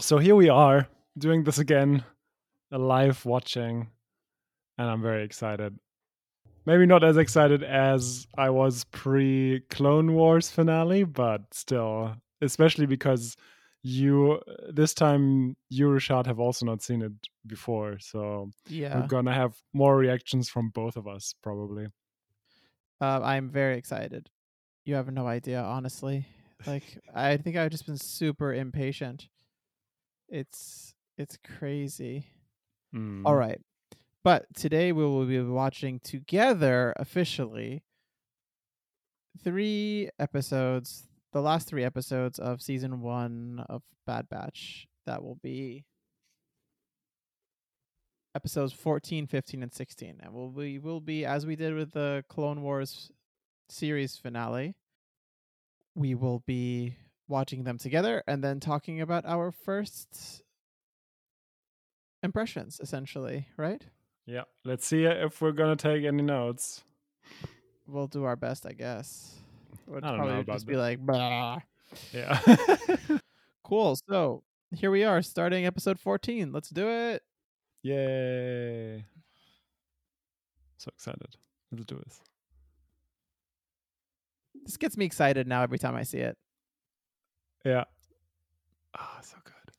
So here we are doing this again, a live watching, and I'm very excited. Maybe not as excited as I was pre Clone Wars finale, but still, especially because you this time you Rashad have also not seen it before, so Yeah. we're gonna have more reactions from both of us probably. Uh, I'm very excited. You have no idea, honestly. Like I think I've just been super impatient. It's it's crazy. Mm. All right. But today we will be watching together officially three episodes, the last three episodes of season 1 of Bad Batch. That will be episodes 14, 15 and 16. And we'll, we will be as we did with the Clone Wars series finale. We will be watching them together and then talking about our first impressions essentially, right? Yeah, let's see if we're gonna take any notes. We'll do our best, I guess. Would I don't probably know just about be like, "Blah." Yeah. cool. So here we are, starting episode 14. Let's do it. Yay. So excited. Let's do this. This gets me excited now every time I see it. Yeah. Ah, so good.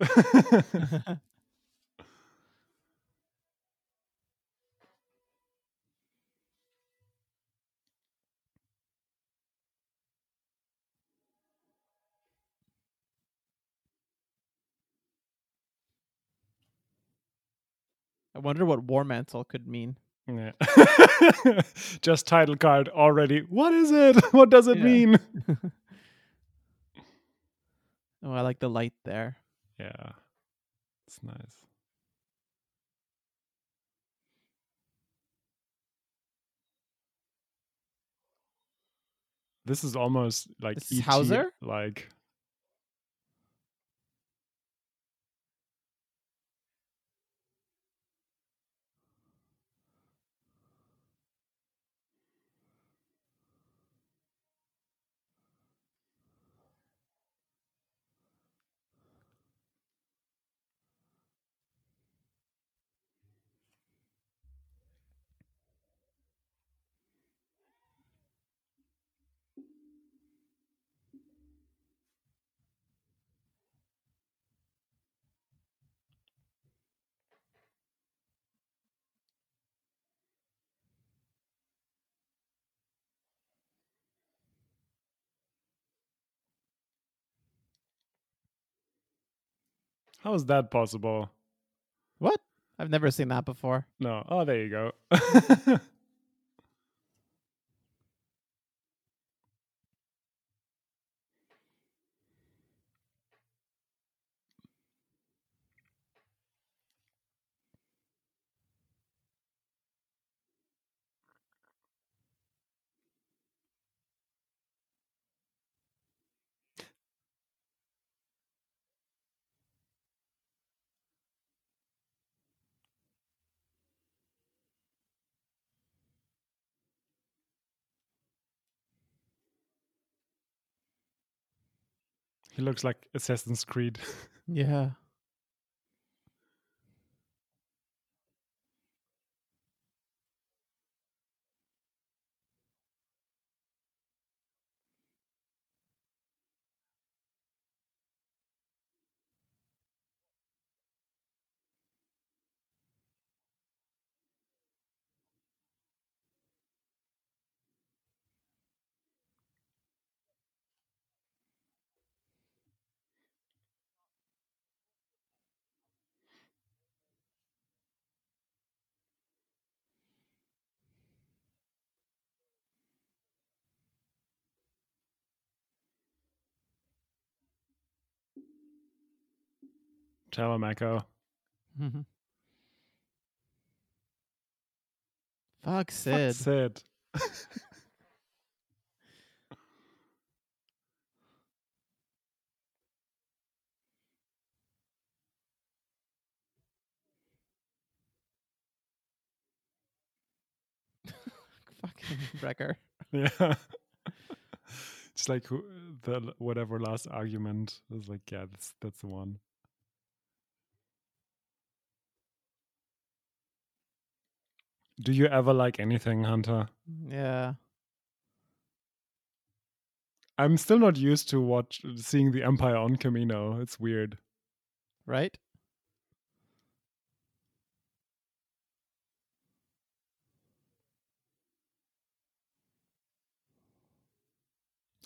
I wonder what War Mantle could mean. Yeah. Just title card already. What is it? What does it Yeah. mean? Oh, I like the light there. Yeah. It's nice. This is almost like This is ET, Hauser? like how is that possible? What? I've never seen that before. No. Oh, there you go. he looks like Assassin's Creed. Yeah. Tell him, Echo. Mm-hmm. Fuck Fuck Cid. Cid. Fucking Wrecker. yeah. It's like who- the whatever last argument is like, yeah, that's that's the one. Do you ever like anything, Hunter? yeah. I'm still not used to watch seeing the Empire on Kamino. It's weird. Right?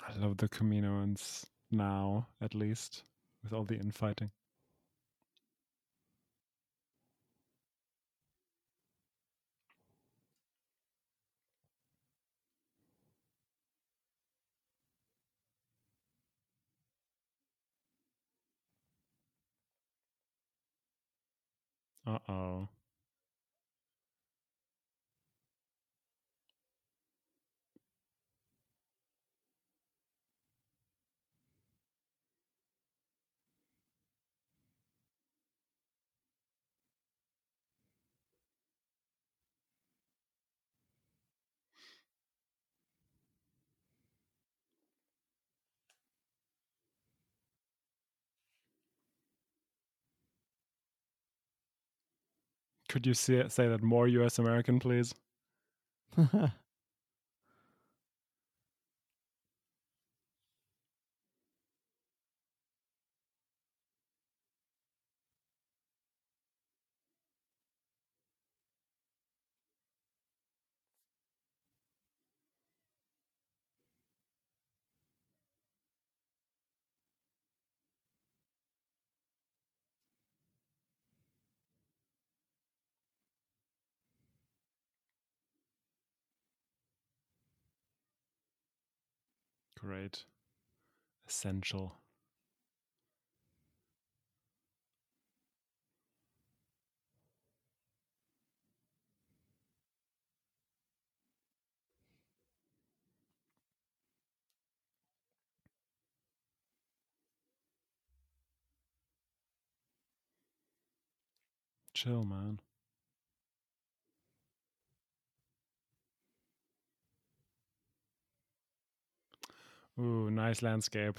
I love the Kaminoans now, at least, with all the infighting. Uh oh. Could you say, say that more US American, please? Great. Essential. Chill, man. Ooh, nice landscape.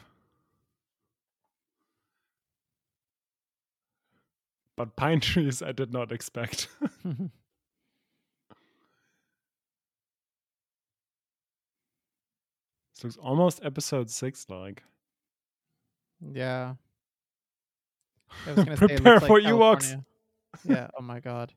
But pine trees I did not expect. this looks almost episode six like. yeah. I was gonna say it Prepare for like Ewoks. California. Yeah. Oh my god.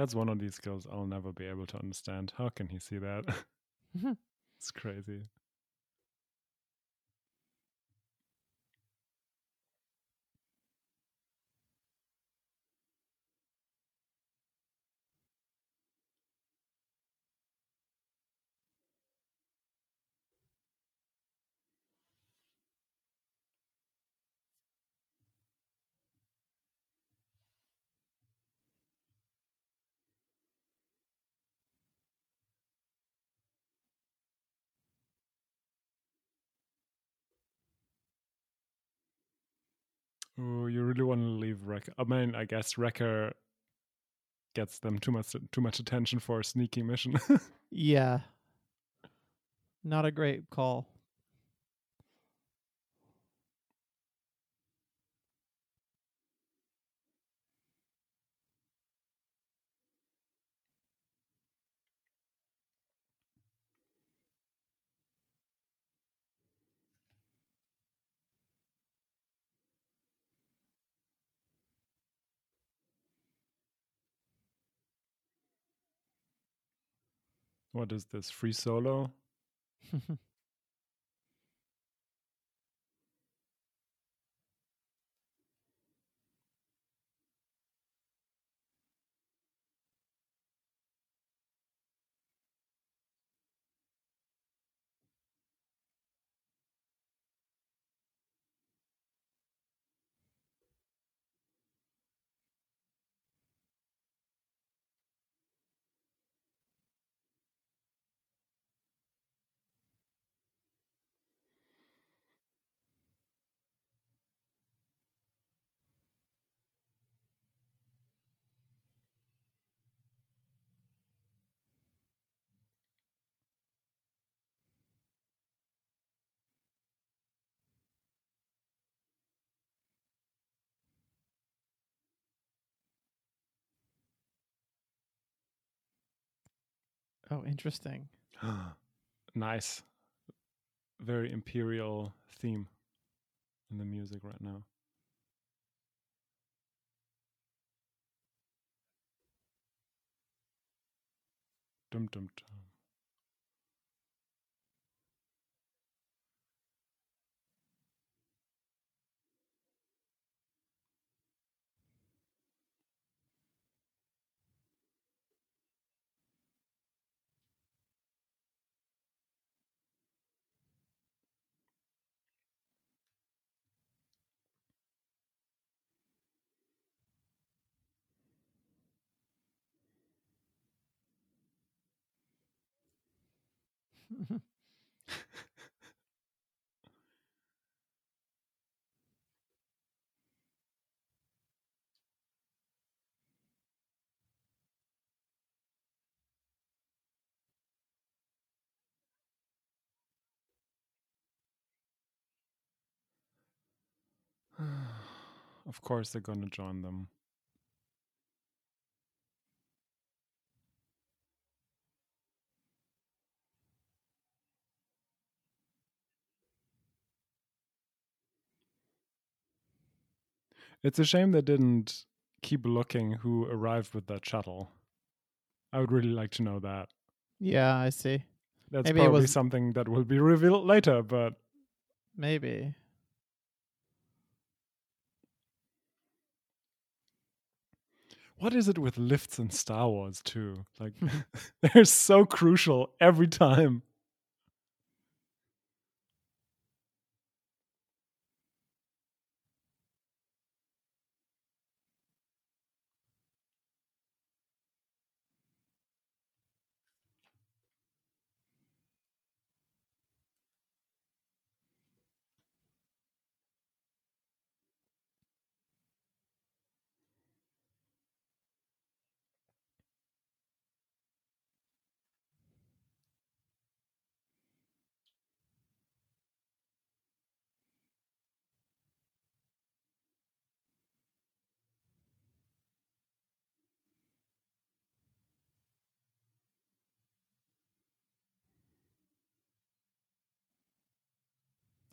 That's one of these skills I'll never be able to understand. How can he see that? Mm-hmm. it's crazy. Oh, you really want to leave Wrecker? I mean, I guess Wrecker gets them too much too much attention for a sneaky mission. yeah. Not a great call. What is this? Free solo? Oh, interesting. nice. Very imperial theme in the music right now. Dum dum dum. of course, they're going to join them. It's a shame they didn't keep looking who arrived with that shuttle. I would really like to know that. Yeah, I see. That's Maybe probably was- something that will be revealed later, but Maybe. what is it with lifts in Star Wars too? Like they're so crucial every time.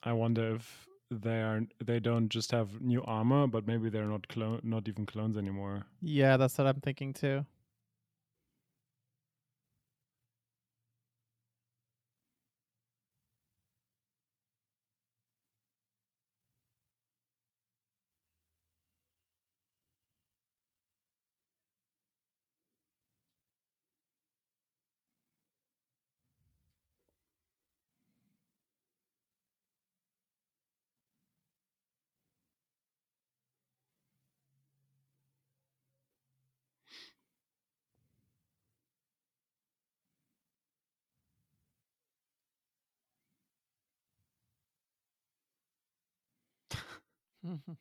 I wonder if they are they don't just have new armor, but maybe they're not clone not even clones anymore. Yeah, that's what I'm thinking too. Mm-hmm.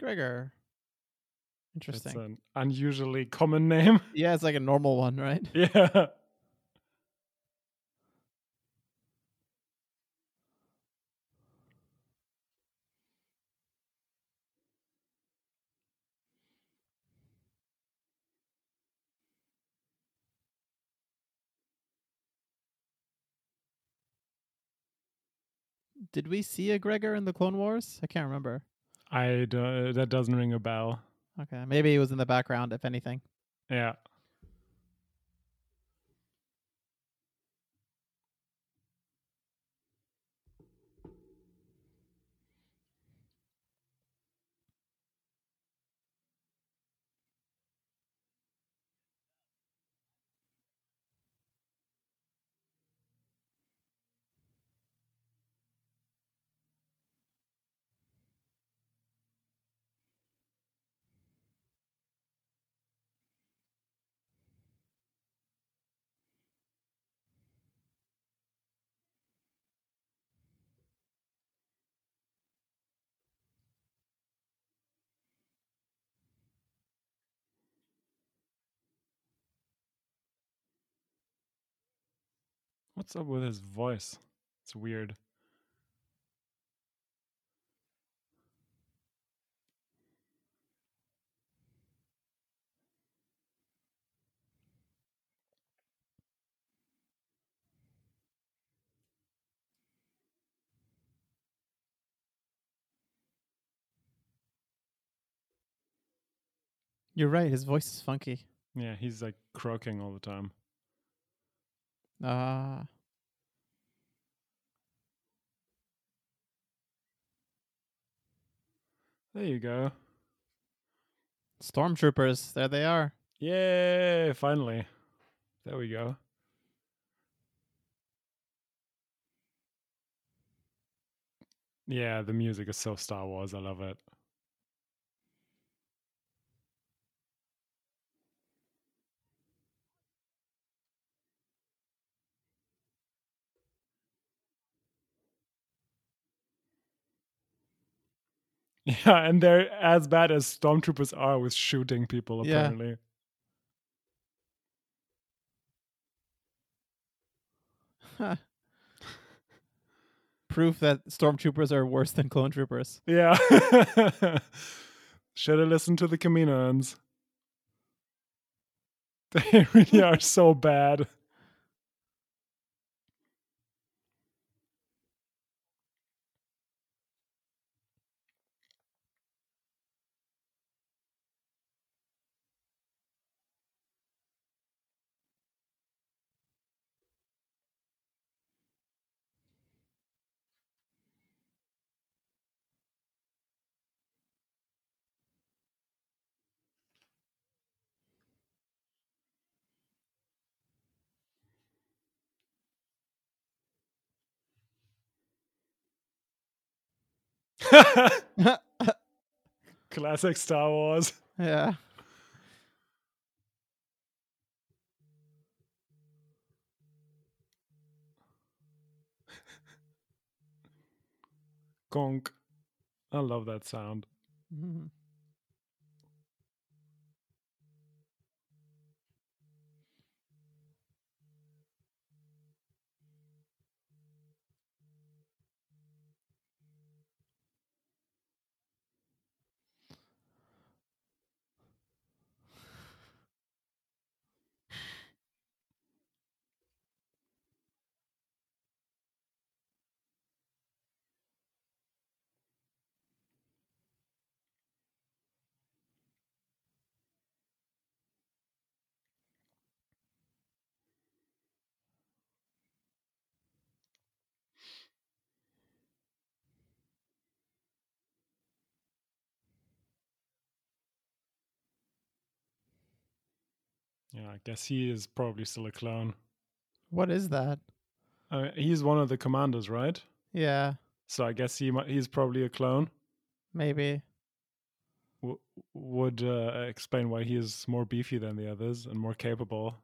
Gregor. Interesting. It's Interesting. an unusually common name. yeah, it's like a normal one, right? yeah. Did we see a Gregor in the Clone Wars? I can't remember. I don't, that doesn't ring a bell. Okay, maybe he was in the background, if anything. Yeah. What's up with his voice? It's weird. You're right. His voice is funky. Yeah, he's like croaking all the time. Ah. There you go. Stormtroopers. There they are. Yay! Finally. There we go. Yeah, the music is so Star Wars. I love it. Yeah, and they're as bad as stormtroopers are with shooting people, Yeah. apparently. Proof that stormtroopers are worse than clone troopers. Yeah. Should have listened to the Kaminoans. They really are so bad. Classic Star Wars. yeah. Gonk. I love that sound. Mhm. Yeah, I guess he is probably still a clone. What is that? Uh, he's one of the commanders, right? Yeah, So I guess he might, he's probably a clone. maybe. W- would uh, explain why he is more beefy than the others and more capable.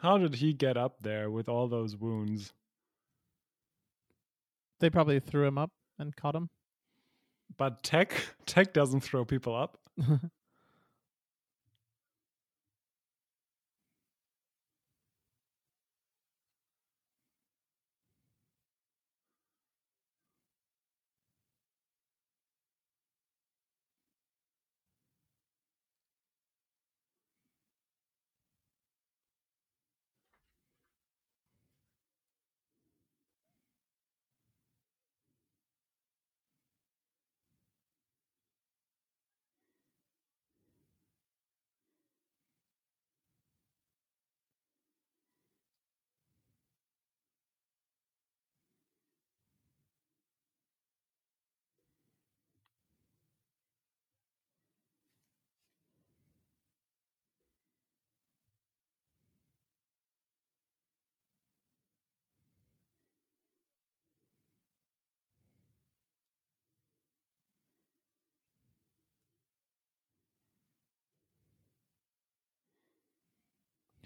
How did he get up there with all those wounds? They probably threw him up and caught him. But Tech Tech doesn't throw people up.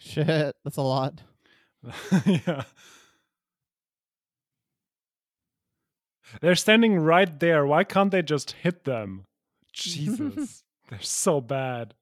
Shit, that's a lot. yeah. They're standing right there. Why can't they just hit them? Jesus. They're so bad.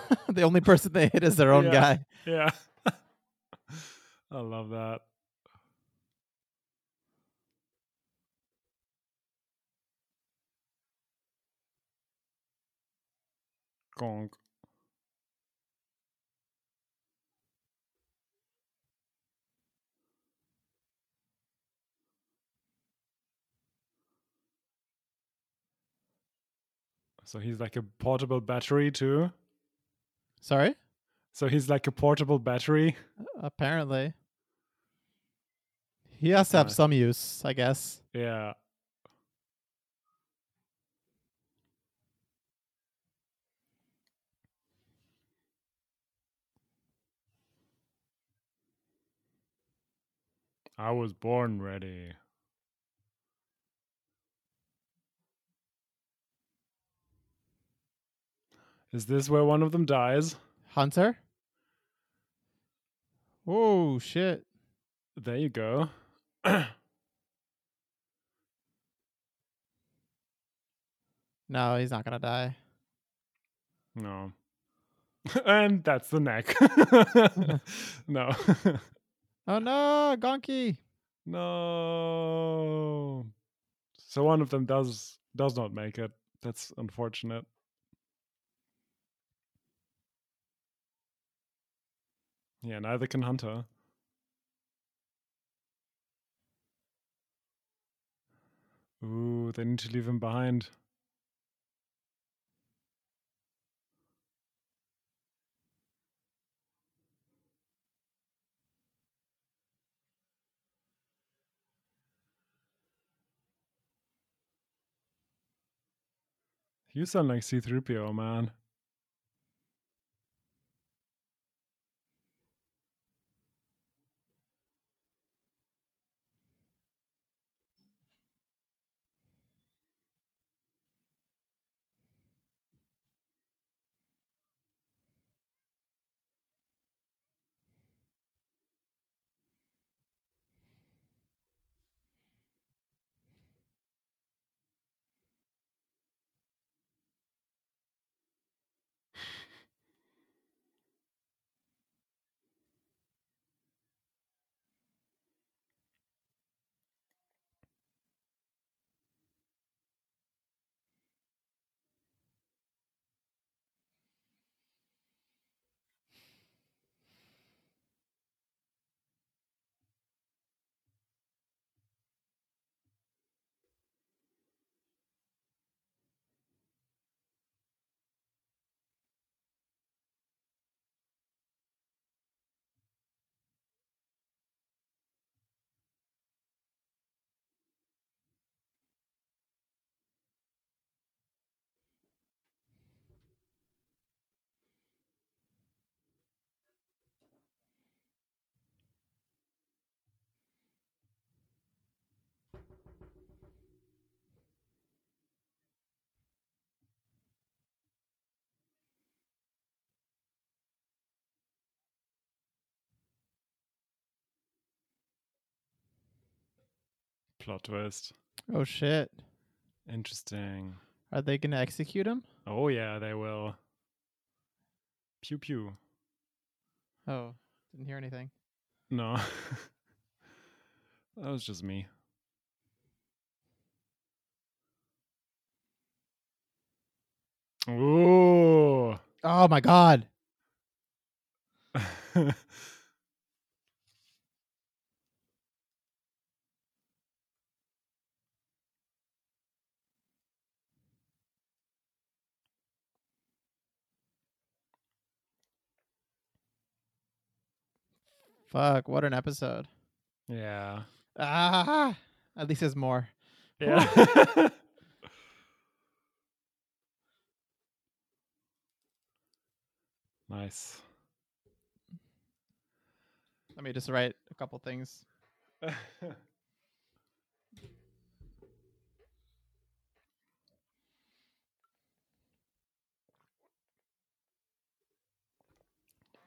the only person they hit is their own Yeah. guy. Yeah. I love that. Gonk. So he's like a portable battery too. Sorry? So he's like a portable battery. Apparently. He has to have Nice. some use, I guess. Yeah. I was born ready. Is this where one of them dies? Hunter? Oh shit. There you go. No, he's not gonna die. no. and that's the neck. no. Oh no, Gonky. no. So one of them does does not make it. That's unfortunate. Yeah, neither can Hunter. Ooh, they need to leave him behind. You sound like C3PO, man. Plot twist. Oh shit. Interesting. Are they gonna execute him? Oh yeah, they will. Pew pew. Oh, didn't hear anything. No. that was just me. Ooh. Oh my god. Fuck, what an episode. Yeah. Ah, at least there's more. Yeah. nice. Let me just write a couple things.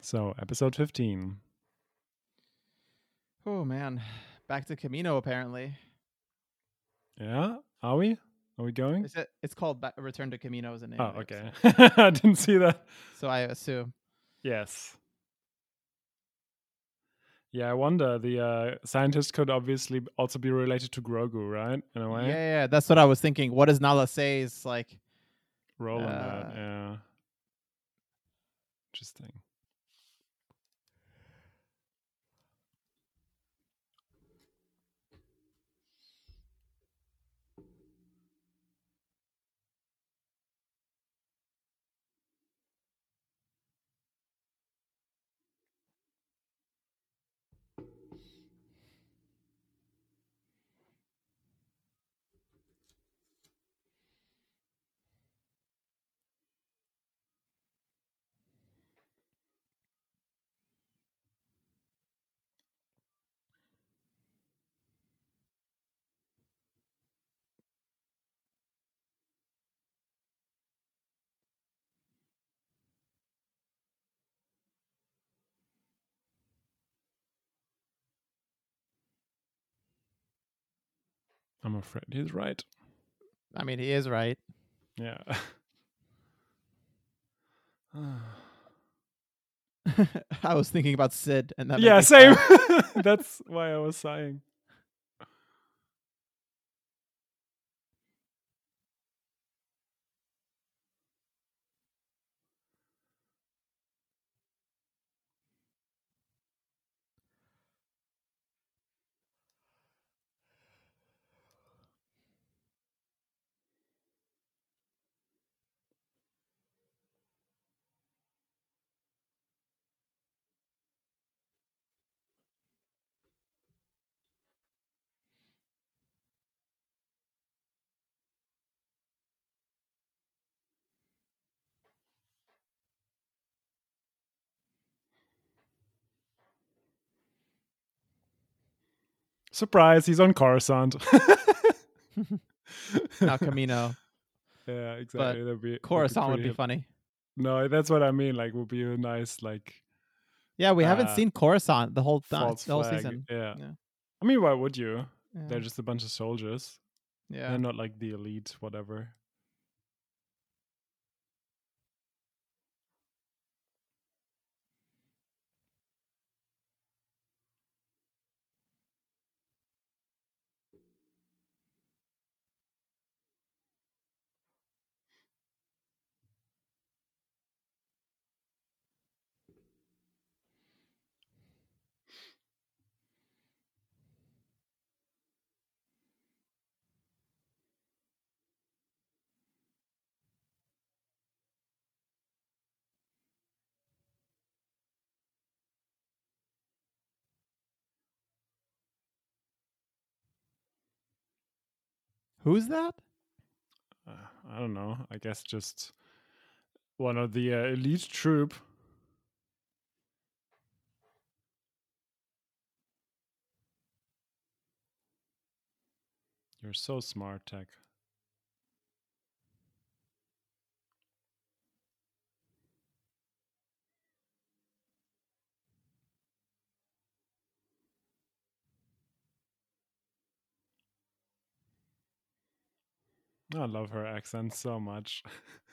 so, episode 15. Oh man, back to Kamino apparently. Yeah? Are we? Are we going? Is it? It's called ba- Return to Kamino as a name. Oh, okay. I didn't see that. So I assume. Yes. Yeah, I wonder. The uh, scientist could obviously also be related to Grogu, right? In a way. yeah, yeah, that's what I was thinking. What does Nala say's is like? Roll Uh, that. Yeah. Interesting. I'm afraid he's right. I mean, he is right. Yeah. I was thinking about Cid, and that. yeah, same. That's why I was sighing. Surprise, he's on Coruscant. Not Kamino. yeah, exactly. That'd be Coruscant would pretty- be funny. No, that's what I mean. Like, would be a nice like Yeah, we haven't uh, seen Coruscant the whole time, the whole flag. season. Yeah. Yeah. I mean, why would you? Yeah. They're just a bunch of soldiers. yeah. They're not like the elite, whatever. Who's that? Uh, I don't know. I guess just one of the uh, elite troop. You're so smart, Tech. I love her accent so much.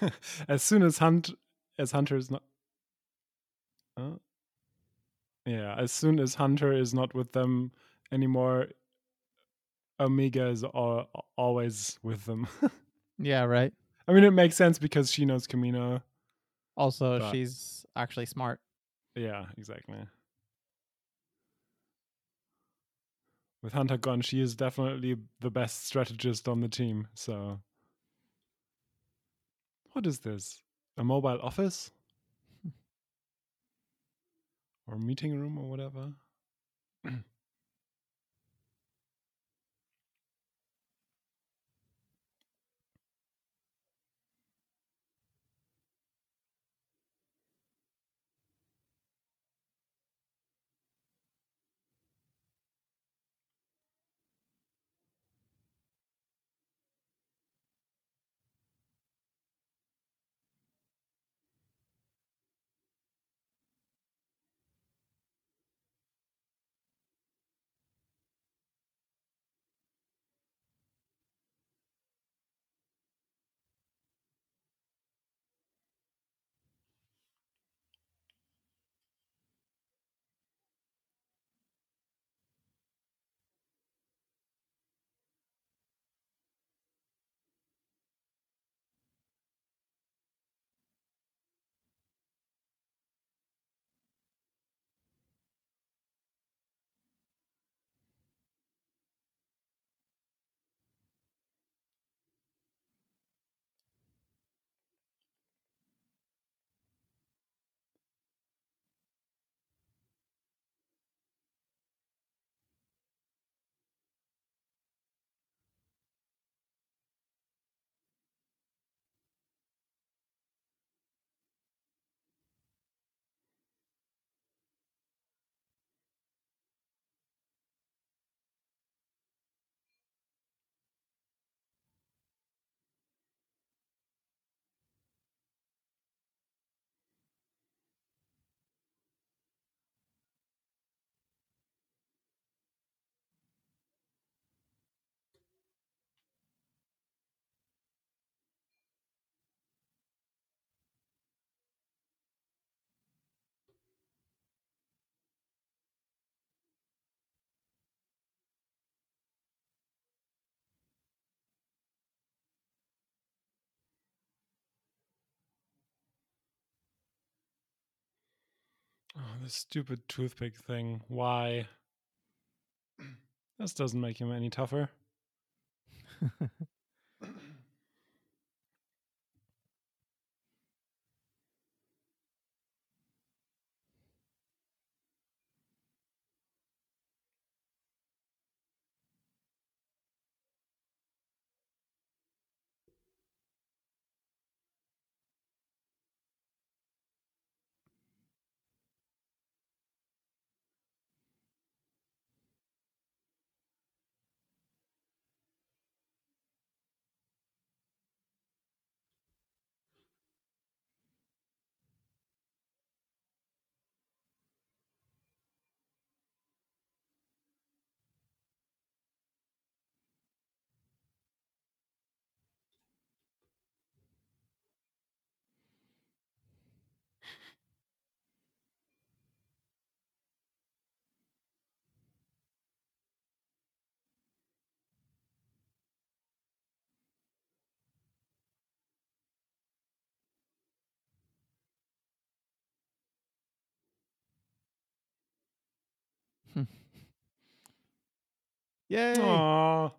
as soon as Hunt as Hunter is not yeah, as soon as Hunter is not with them anymore, Omega is al- always with them. Yeah, right. I mean, it makes sense because she knows Kamino. Also, But- she's actually smart. Yeah, exactly. With Hunter gone, she is definitely the best strategist on the team. So, what is this? A mobile office? Hmm. or meeting room or whatever? Oh, this stupid toothpick thing. Why? This doesn't make him any tougher. Yay! Aww.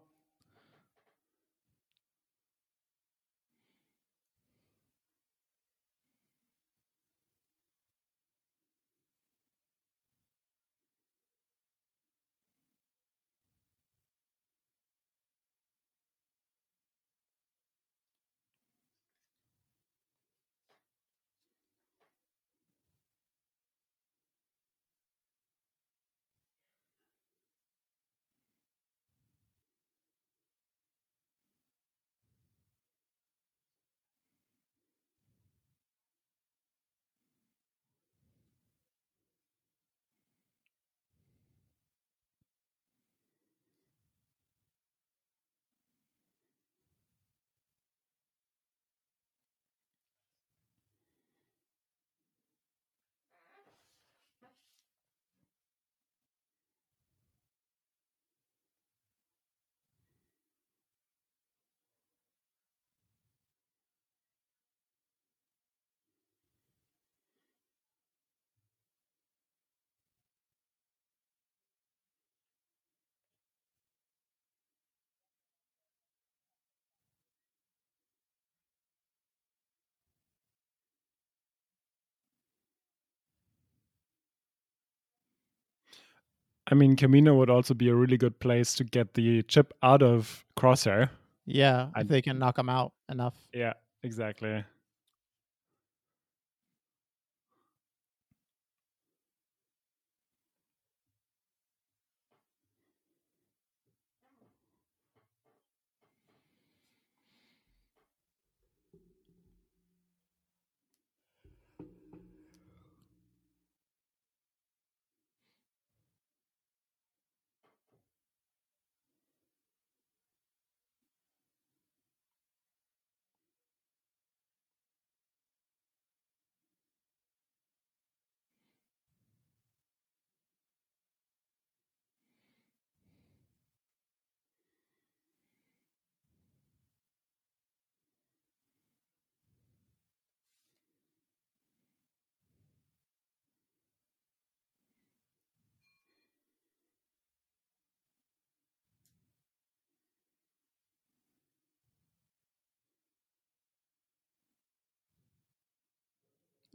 I mean, Kamino would also be a really good place to get the chip out of Crosshair. Yeah, if they can knock him out enough. Yeah, exactly.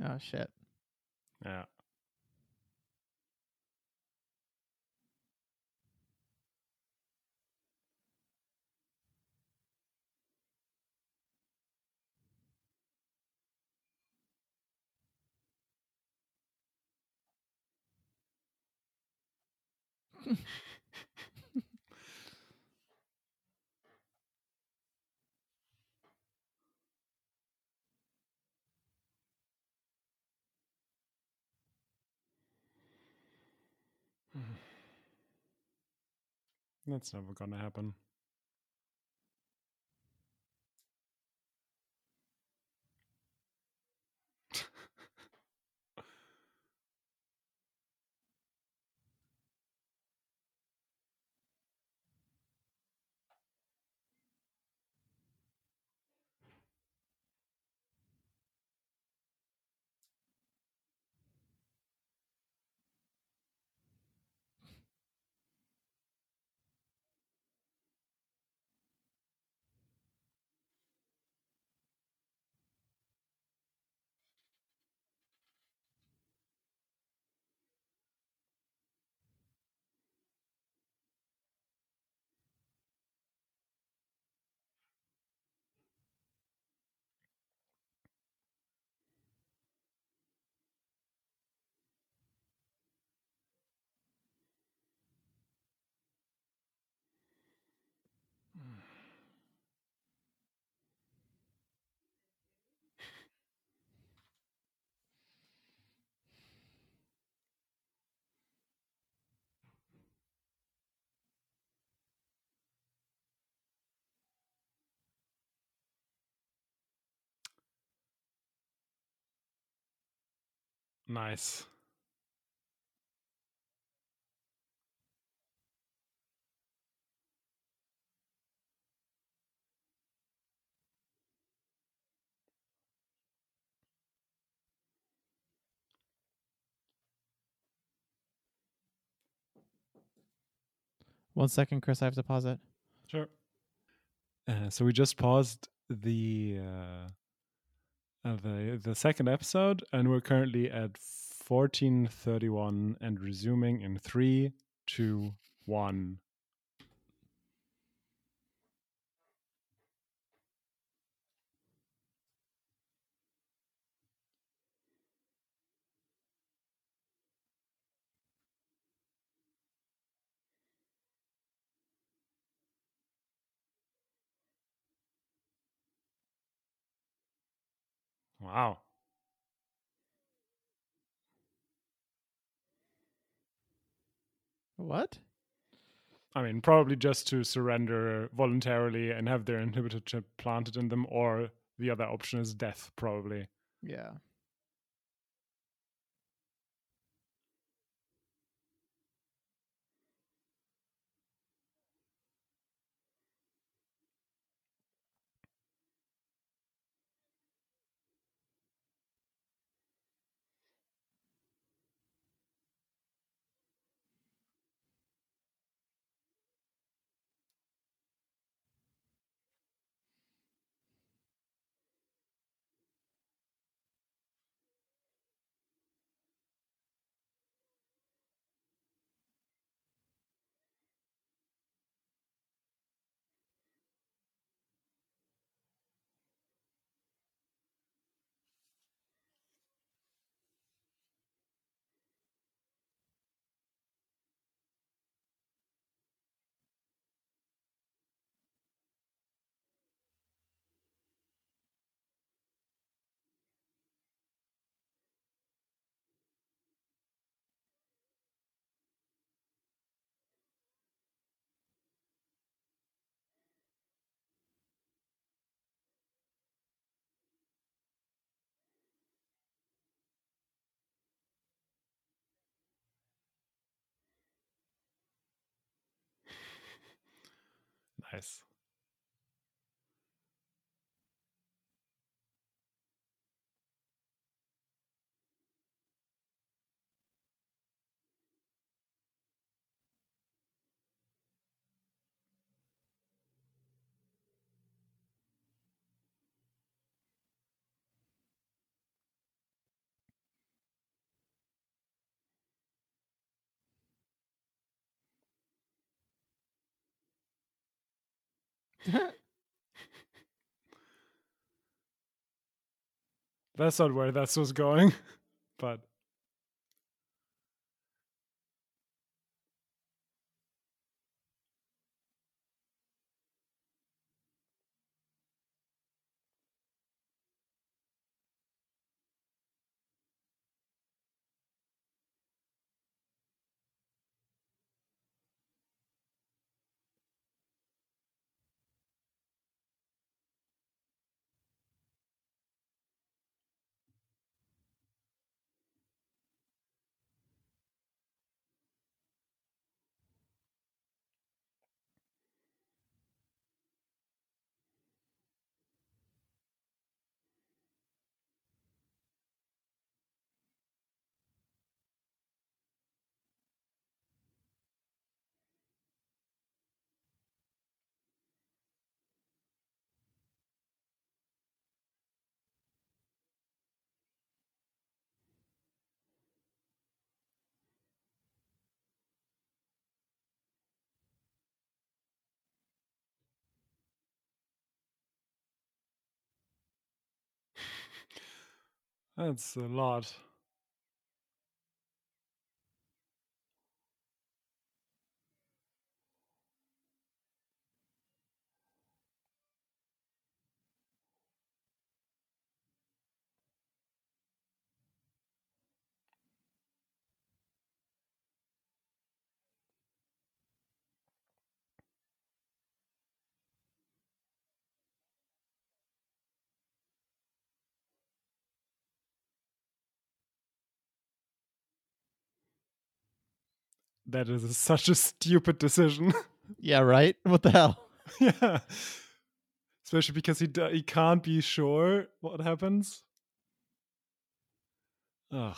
Oh shit. Yeah. That's never gonna happen. Nice. One second, Chris. I have to pause it. Sure. Uh, so we just paused the uh, the the second episode, and we're currently at fourteen thirty one, and resuming in three, two, one. Wow. What? I mean, probably just to surrender voluntarily and have their inhibitor chip planted in them, or the other option is death, probably. Yeah. Nice. That's not where this was going, but that's a lot. That is such a stupid decision. yeah, right? What the hell? yeah. Especially because he he can't be sure what happens. Ugh.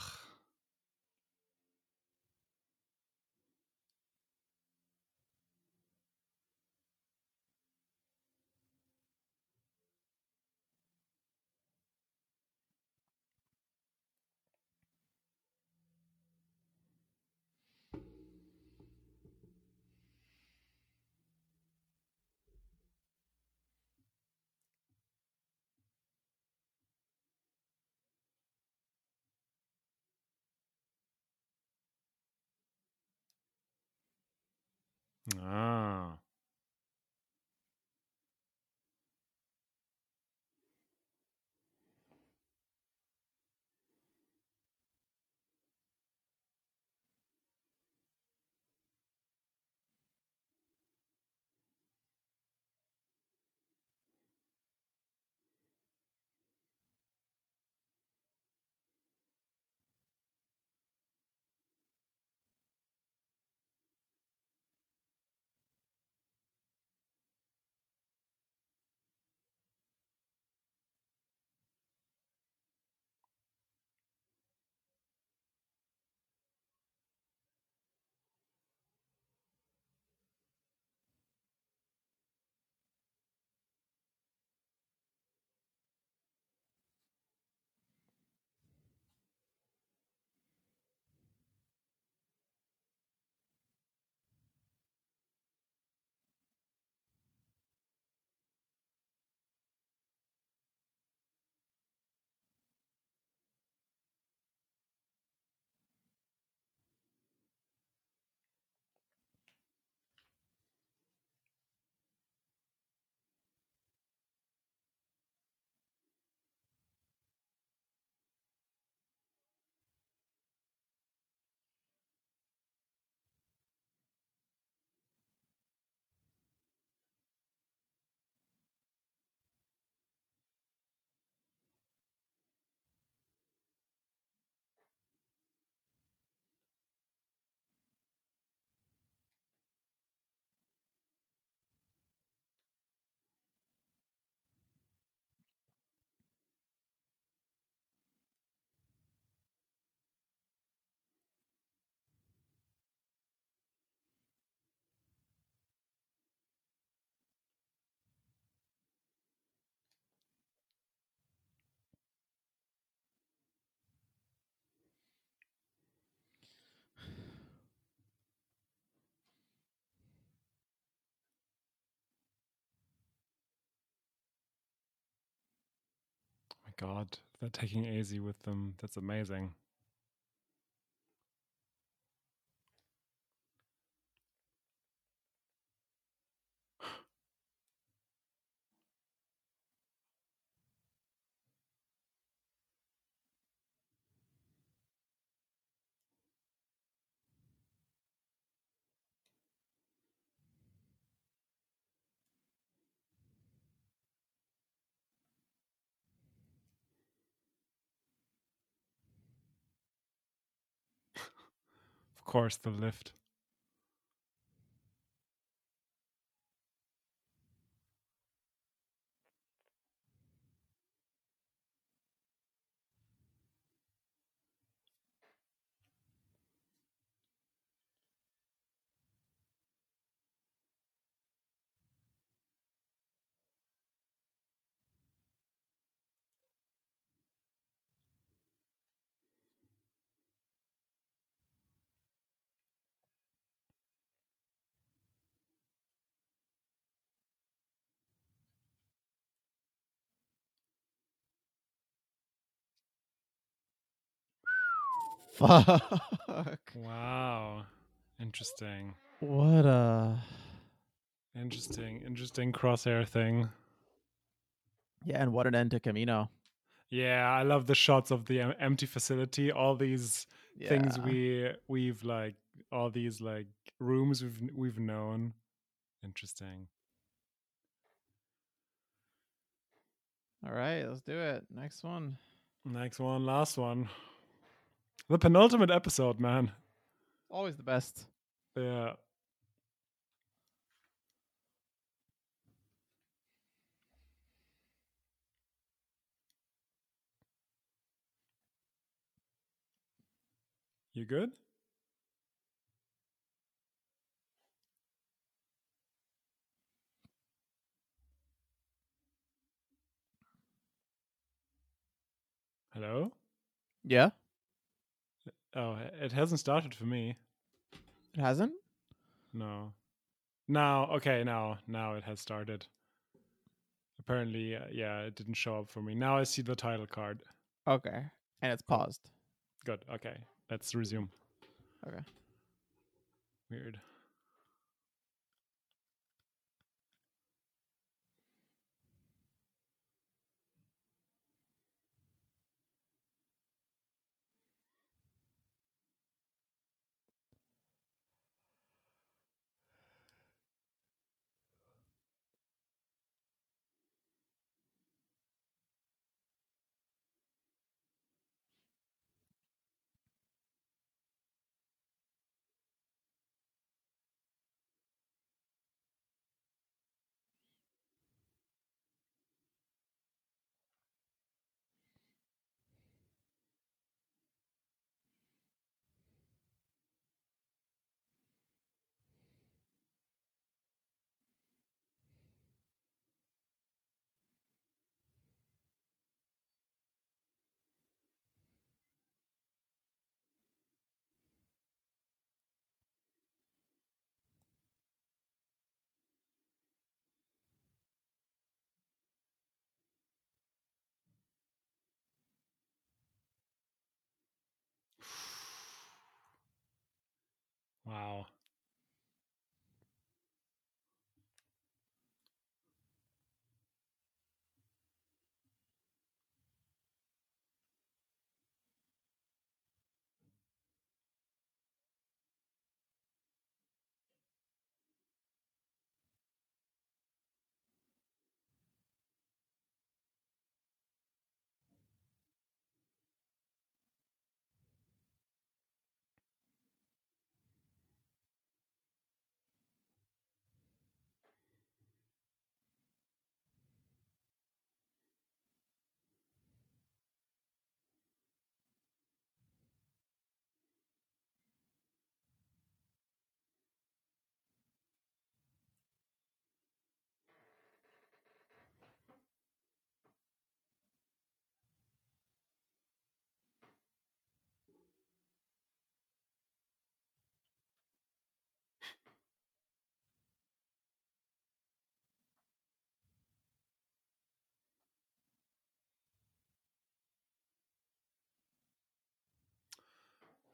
God, they're taking AZ with them. That's amazing. Course, the lift. Fuck. Wow. Interesting. What a. Interesting. Interesting crosshair thing. Yeah, and what an end to Kamino. Yeah, I love the shots of the empty facility. All these things we we've like all these like rooms we've we've known. Interesting. All right, let's do it. Next one. Next one, last one. The penultimate episode, man. Always the best. Yeah. You good? Hello? Yeah, Oh, it hasn't started for me. it hasn't. No. Now, okay, now, now it has started. Apparently, uh, yeah, it didn't show up for me. Now I see the title card. Okay, and it's paused. Good. Okay, let's resume. Okay. Weird. Wow.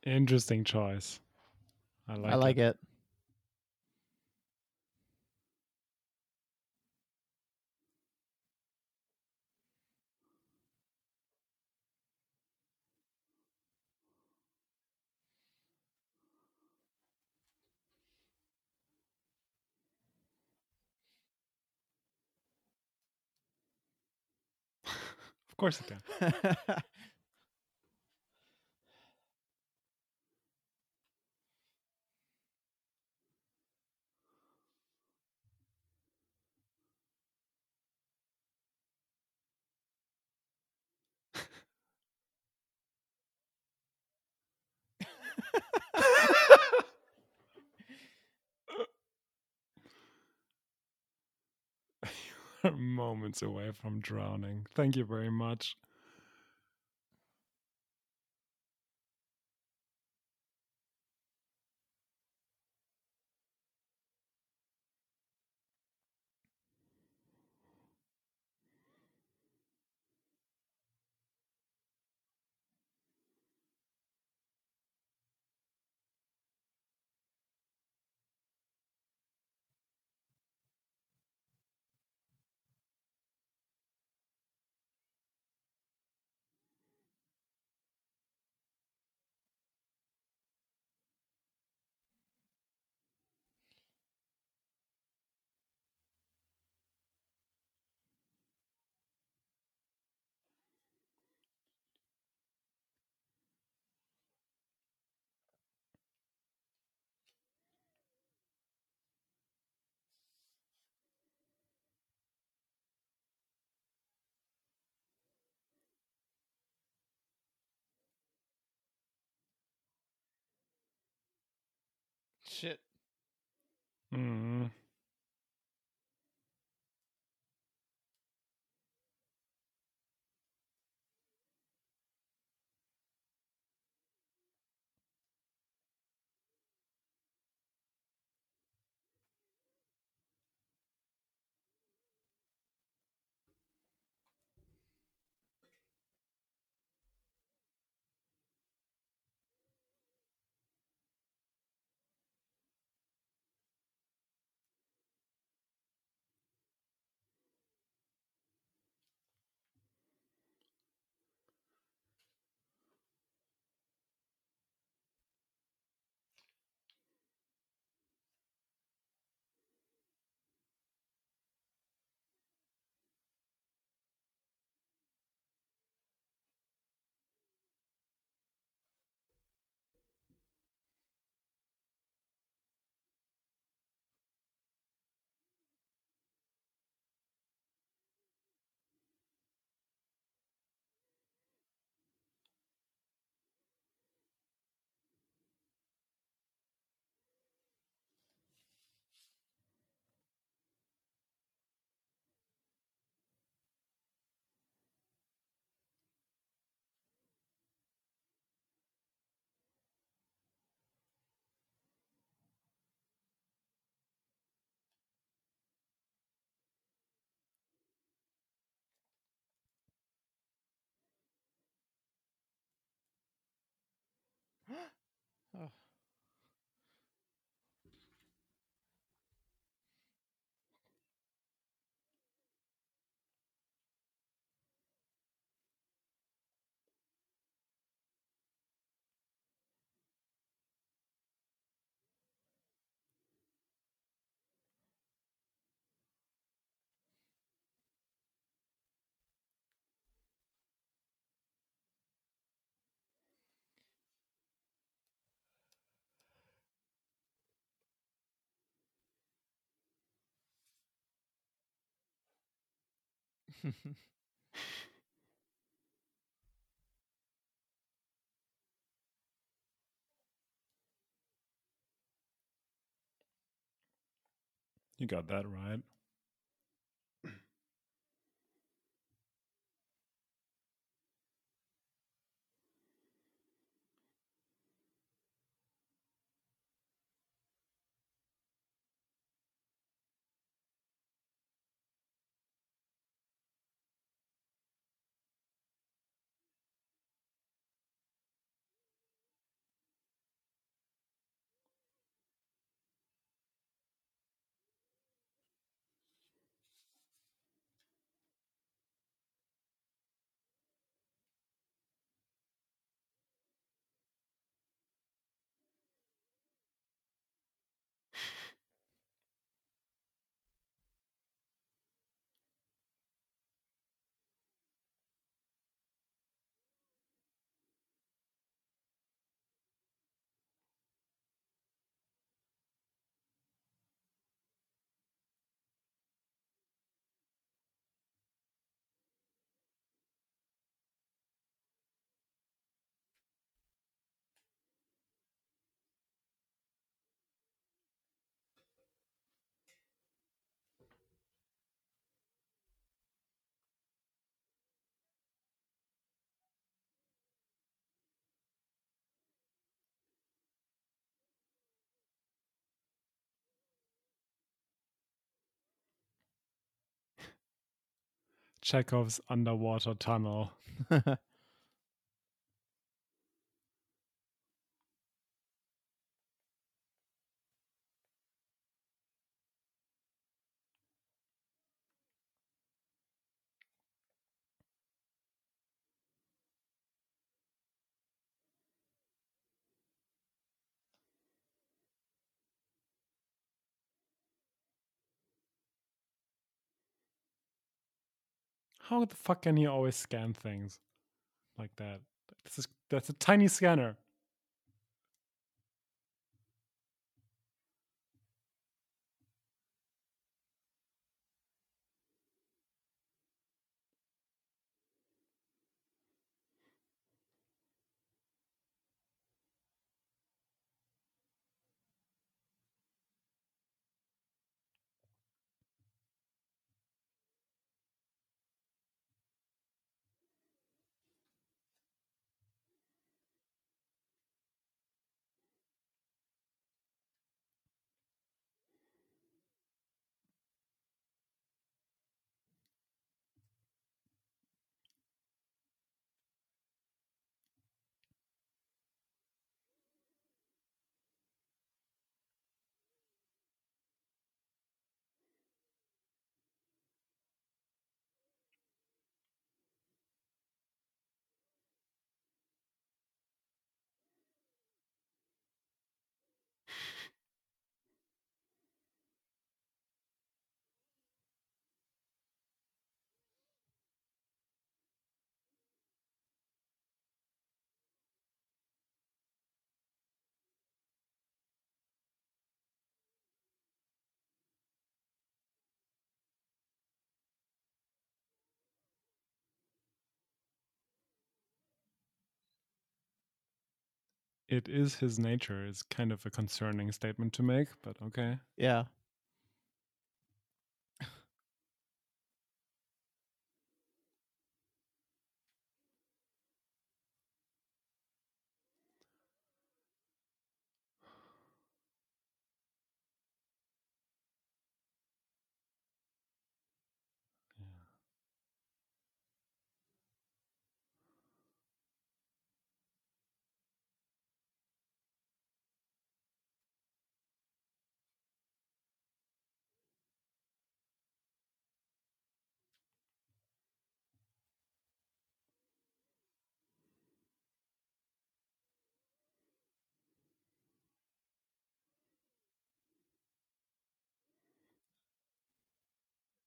Interesting choice. I like I like it. it. Of course it can. Moments away from drowning. Thank you very much. Shit. Mm. Oh. You got that right. Chekhov's underwater tunnel. How the fuck can he always scan things like that? This is that's a tiny scanner. It is his nature is kind of a concerning statement to make, but okay. yeah.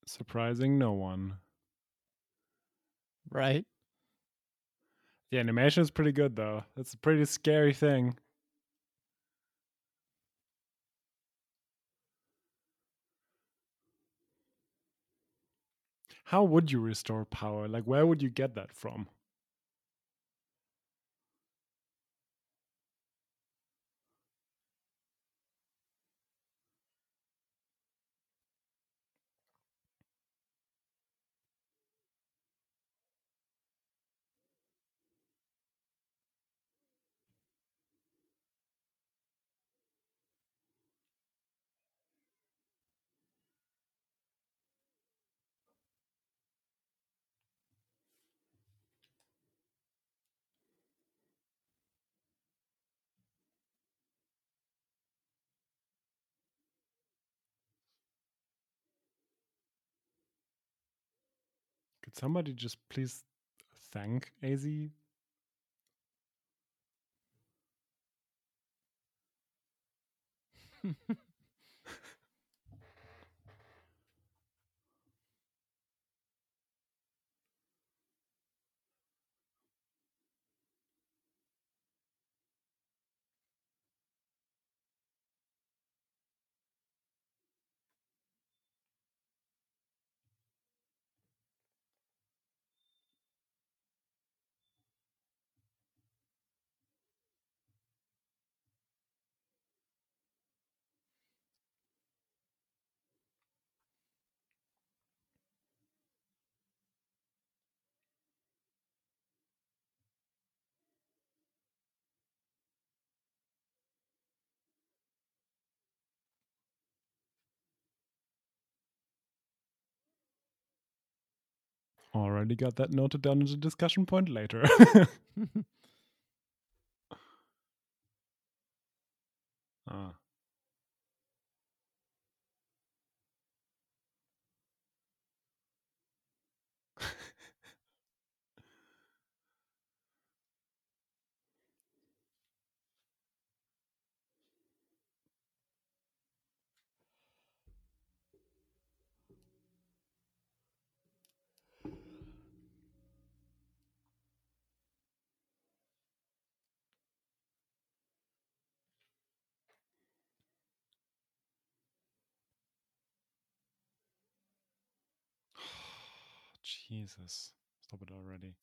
Surprising no one. Right. The animation is pretty good though. It's a pretty scary thing. How would you restore power? Like where would you get that from? Could somebody just please thank AZ? Already got that noted down as a discussion point later. ah. Jesus. Stop it already.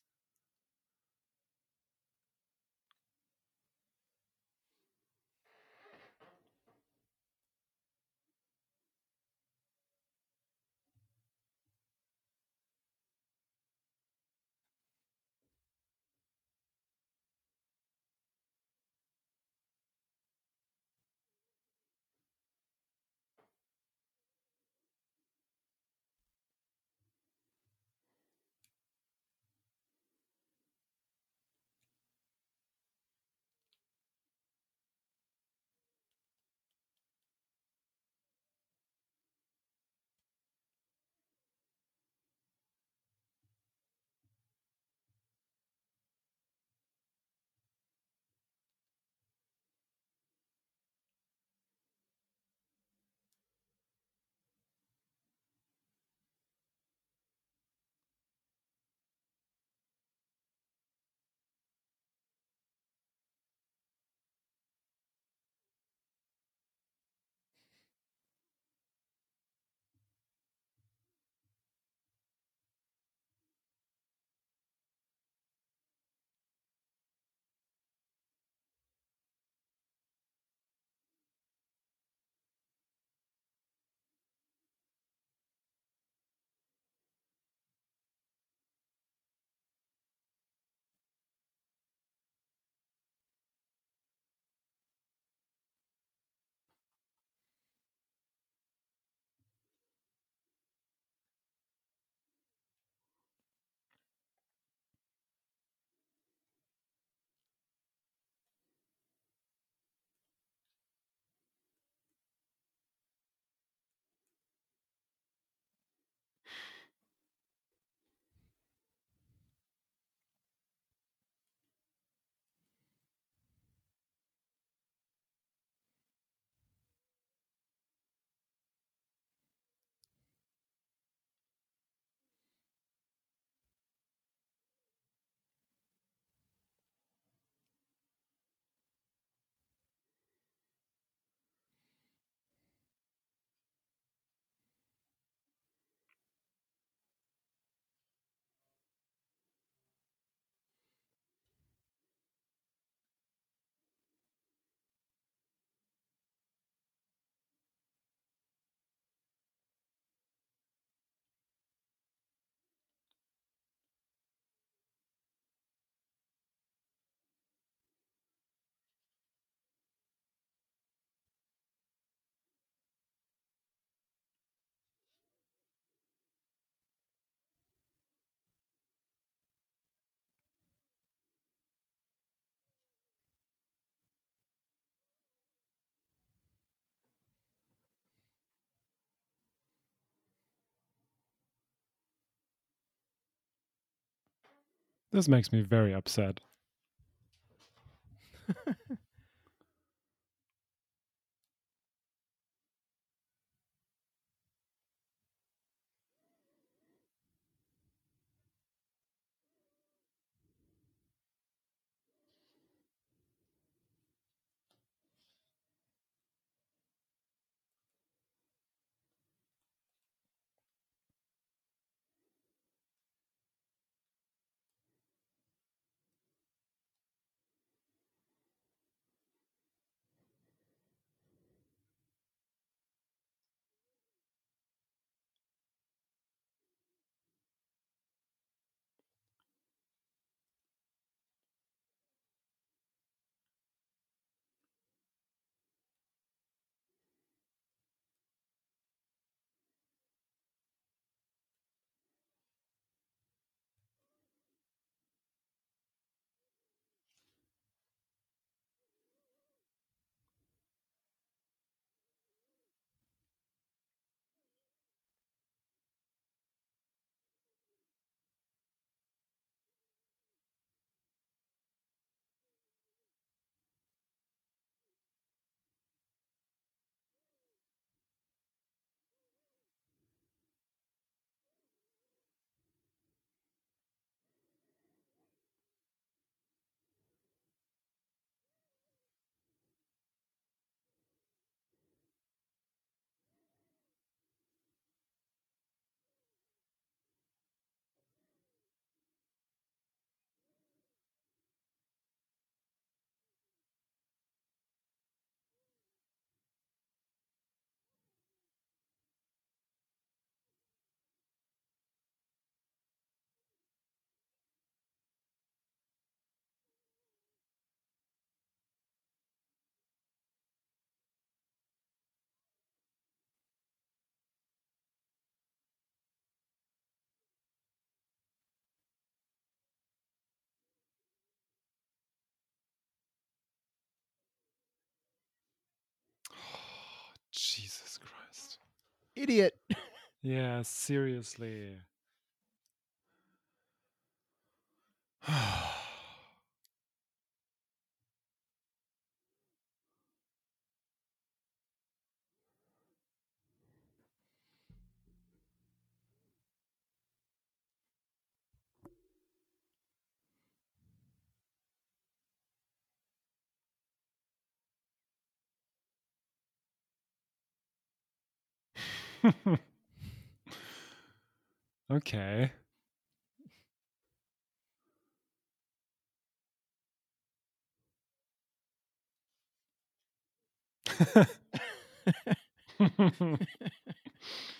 This makes me very upset. Idiot. Yeah, seriously. okay.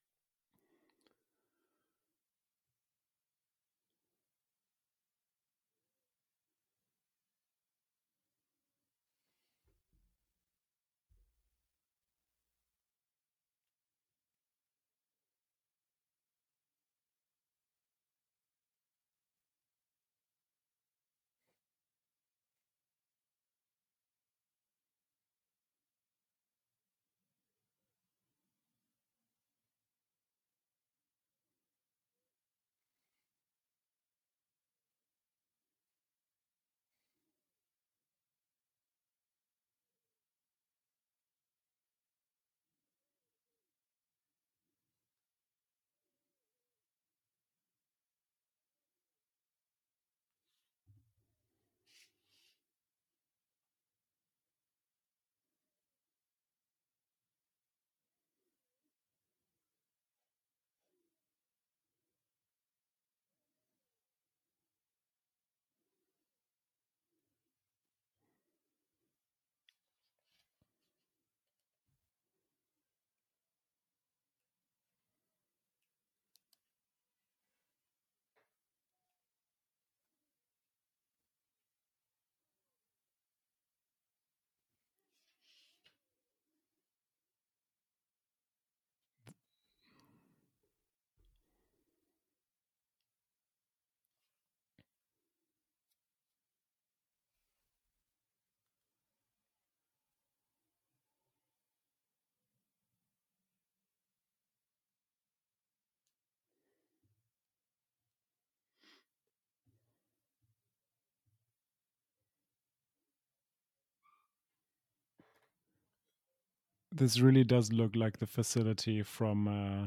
this really does look like the facility from uh,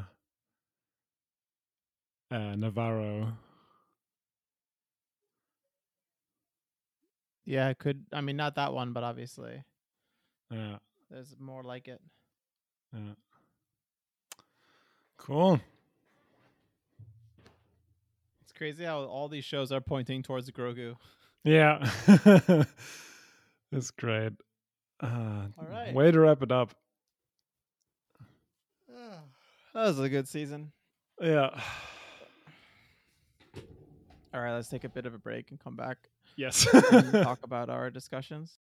uh, Nevarro. Yeah, it could. I mean, not that one, but obviously Yeah, there's more like it. yeah. Cool. It's crazy how all these shows are pointing towards Grogu. Yeah, it's great. Uh, All right. Way to wrap it up. That was a good season. Yeah. All right, let's take a bit of a break and come back Yes. and talk about our discussions.